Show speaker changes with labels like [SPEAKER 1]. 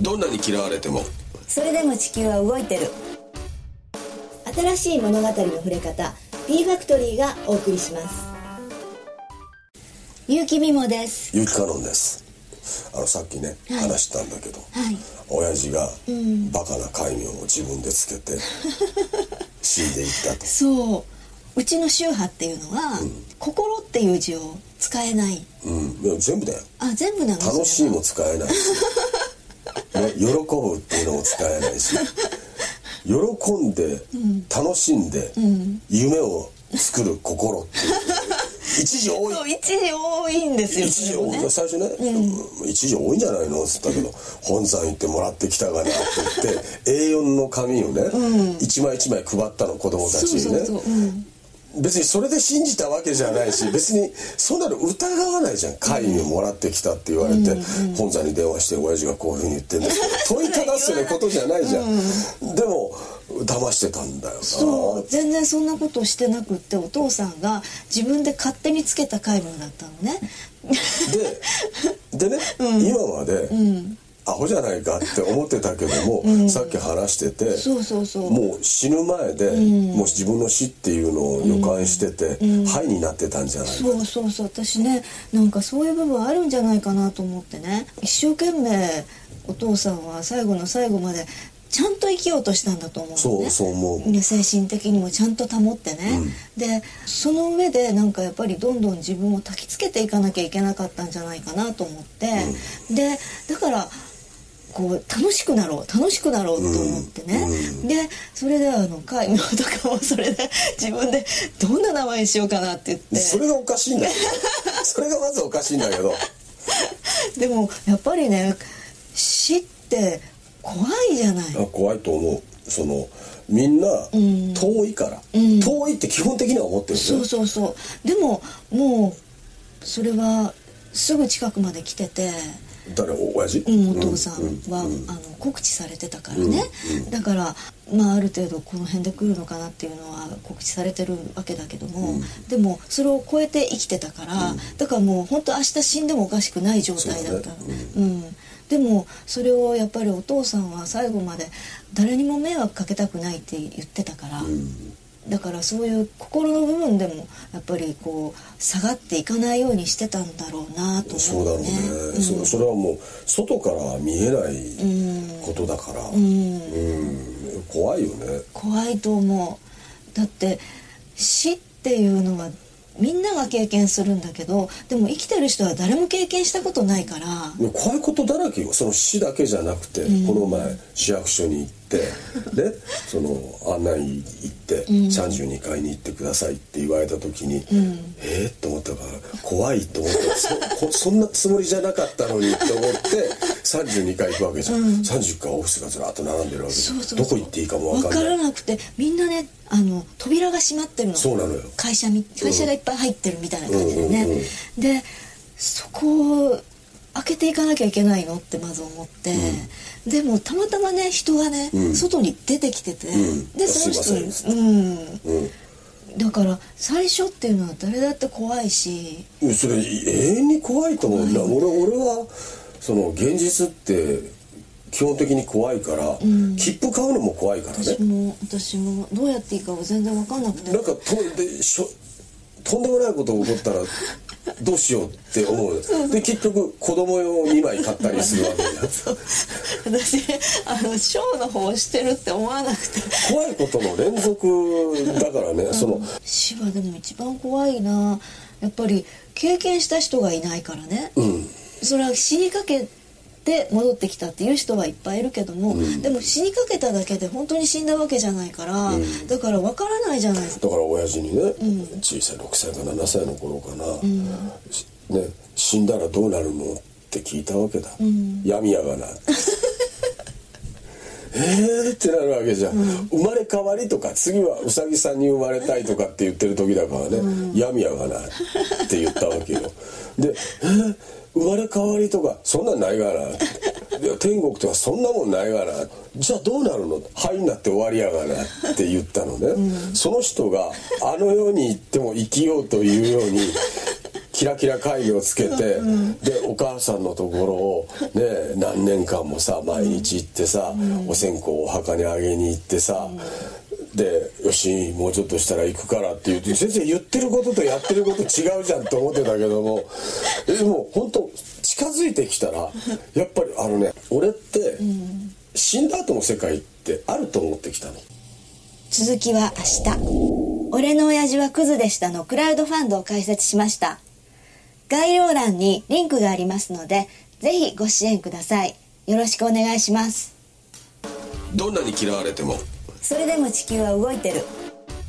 [SPEAKER 1] どんなに嫌われても。
[SPEAKER 2] それでも地球は動いてる。新しい物語の触れ方 P ファクトリーがお送りします。結城美もです。
[SPEAKER 1] ゆきかのんです。あのさっきね、
[SPEAKER 2] はい。
[SPEAKER 1] 話したんだけど、
[SPEAKER 2] はい。
[SPEAKER 1] 親父が
[SPEAKER 2] ん。
[SPEAKER 1] バカな戒名を自分でつけて 死んでいったと。
[SPEAKER 2] そう。うちの宗派っていうのは、心っていう字を使えない。
[SPEAKER 1] うん。でも全部だよ。
[SPEAKER 2] あ全部なの
[SPEAKER 1] 楽しいも
[SPEAKER 2] そ
[SPEAKER 1] 使えないし、ね、喜ぶっていうのも使えないし喜んで、楽しんで、夢を作る心っていう。一時多い。
[SPEAKER 2] 一時多いんですよ
[SPEAKER 1] 一時多い、最初ね、一時多いんじゃないの？っつったけど本山行ってもらってきたがなって言って A4 の紙をね、一枚一枚配ったの子供たちにね別にそれで信じたわけじゃないし別にそんなの疑わないじゃん。会議をもらってきたって言われて、本山に電話して親父がこういうふうに言ってんですけど問いただすようなことじゃないじゃん、でも騙してたんだよな。
[SPEAKER 2] そう。全然そんなことをしてなくってお父さんが自分で勝手につけた戒名だったのね。
[SPEAKER 1] ででね、今まで、アホじゃないかって思ってたけども、さっき話してて
[SPEAKER 2] そうそうそう。
[SPEAKER 1] もう死ぬ前で、もし自分の死っていうのを予感してて、肺になってたんじゃないか
[SPEAKER 2] そうそうそう。私ねなんかそういう部分あるんじゃないかなと思ってね。一生懸命お父さんは最後の最後までちゃんと生きようとしたんだと思うのね。
[SPEAKER 1] そうそう思う。
[SPEAKER 2] ね精神的にもちゃんと保ってね、でその上でなんかやっぱりどんどん自分を焚きつけていかなきゃいけなかったんじゃないかなと思って、でだからこう楽しくなろう楽しくなろうと思ってね、でそれであの戒名 とかもそれで自分でどんな名前にしようかなって言って。
[SPEAKER 1] それがおかしいんだよ それがまずおかしいんだけど。
[SPEAKER 2] でもやっぱりね死って怖いじゃない。
[SPEAKER 1] あ怖いと思う。そのみんな遠いから、遠いって基本的には思ってる
[SPEAKER 2] そうそうそう。でももうそれはすぐ近くまで来てて
[SPEAKER 1] 誰？お親父、
[SPEAKER 2] うん、お父さんは、あの告知されてたからね、だから、まあ、ある程度この辺で来るのかなっていうのは告知されてるわけだけども、でもそれを超えて生きてたから、だからもう本当明日死んでもおかしくない状態だった
[SPEAKER 1] うだね。
[SPEAKER 2] うん。でもそれをやっぱりお父さんは最後まで誰にも迷惑かけたくないって言ってたから、だからそういう心の部分でもやっぱりこう下がっていかないようにしてたんだろうなと
[SPEAKER 1] そうだろうね、
[SPEAKER 2] 思うね。うん。
[SPEAKER 1] そそれはもう外からは見えないことだから、うん。怖いよね。
[SPEAKER 2] 怖いと思う。だって死っていうのはみんなが経験するんだけどでも生きてる人は誰も経験したことないから。
[SPEAKER 1] でも怖いことだらけよ。その死だけじゃなくて、この前市役所に行ってで その案内行って、32階に行ってくださいって言われた時に、えっと思ったから怖いと思ってそ こそんなつもりじゃなかったのにって思って32階行くわけじゃん、30階オフィスがずらっと並んでるわけ
[SPEAKER 2] そうそう
[SPEAKER 1] どこ行っていいかも分
[SPEAKER 2] 分か
[SPEAKER 1] かんない。
[SPEAKER 2] らなくてみんなねあの扉が閉まってるの。
[SPEAKER 1] そうなのよ。
[SPEAKER 2] 会社み会社がいっぱい入ってるみたいな感じでね、
[SPEAKER 1] うんうんうん
[SPEAKER 2] でそこを開けていかなきゃいけないのってまず思って、でもたまたまね人がね、
[SPEAKER 1] ん。
[SPEAKER 2] 外に出てきてて、
[SPEAKER 1] ん。
[SPEAKER 2] でその人うん
[SPEAKER 1] うん
[SPEAKER 2] だから最初っていうのは誰だって怖いし
[SPEAKER 1] うん。それ永遠に怖いと思うな俺俺はその現実って基本的に怖いから、切符買うのも怖いからね。
[SPEAKER 2] 私も私もどうやっていいかが全然分かんなくて。
[SPEAKER 1] なんかとでしょとんでもないこと起こったら どうしようって思う。で結局子供用2枚買ったりするわけ
[SPEAKER 2] 私あのショーの方をしてるって思わなくて。
[SPEAKER 1] 怖いことの連続だからね。その
[SPEAKER 2] 死はでも一番怖いな。やっぱり経験した人がいないからね、
[SPEAKER 1] うん
[SPEAKER 2] それは死にかけて戻ってきたっていう人はいっぱいいるけども、でも死にかけただけで本当に死んだわけじゃないから、だからわからないじゃないですか。
[SPEAKER 1] だから親父にね、小さい6歳か7歳の頃かな、しね、死んだらどうなるのって聞いたわけだ、闇やがな えーってなるわけじゃん、生まれ変わりとか次はうさぎさんに生まれたいとかって言ってる時だからね、闇やがなって言ったわけよ。で「えー生まれ変わりとかそんなんないがな」いや天国とかそんなもんないがな。じゃあどうなるの？灰になって終わりやがなって言ったのね、その人があの世に行っても生きようというようにキラキラ会議をつけて、でお母さんのところをね何年間もさ毎日行ってさ、お線香をお墓にあげに行ってさ、で「よしもうちょっとしたら行くから」って言って先生言ってることとやってること違うじゃんと思ってたけどもでも本当近づいてきたら やっぱりあのね俺って死んだ後の世界ってあると思ってきたの。
[SPEAKER 2] 続きは明日。俺の親父はクズでしたの。クラウドファンドを開設しました。概要欄にリンクがありますのでぜひご支援ください。よろしくお願いします。
[SPEAKER 1] どんなに嫌われても
[SPEAKER 2] それでも地球は動いてる。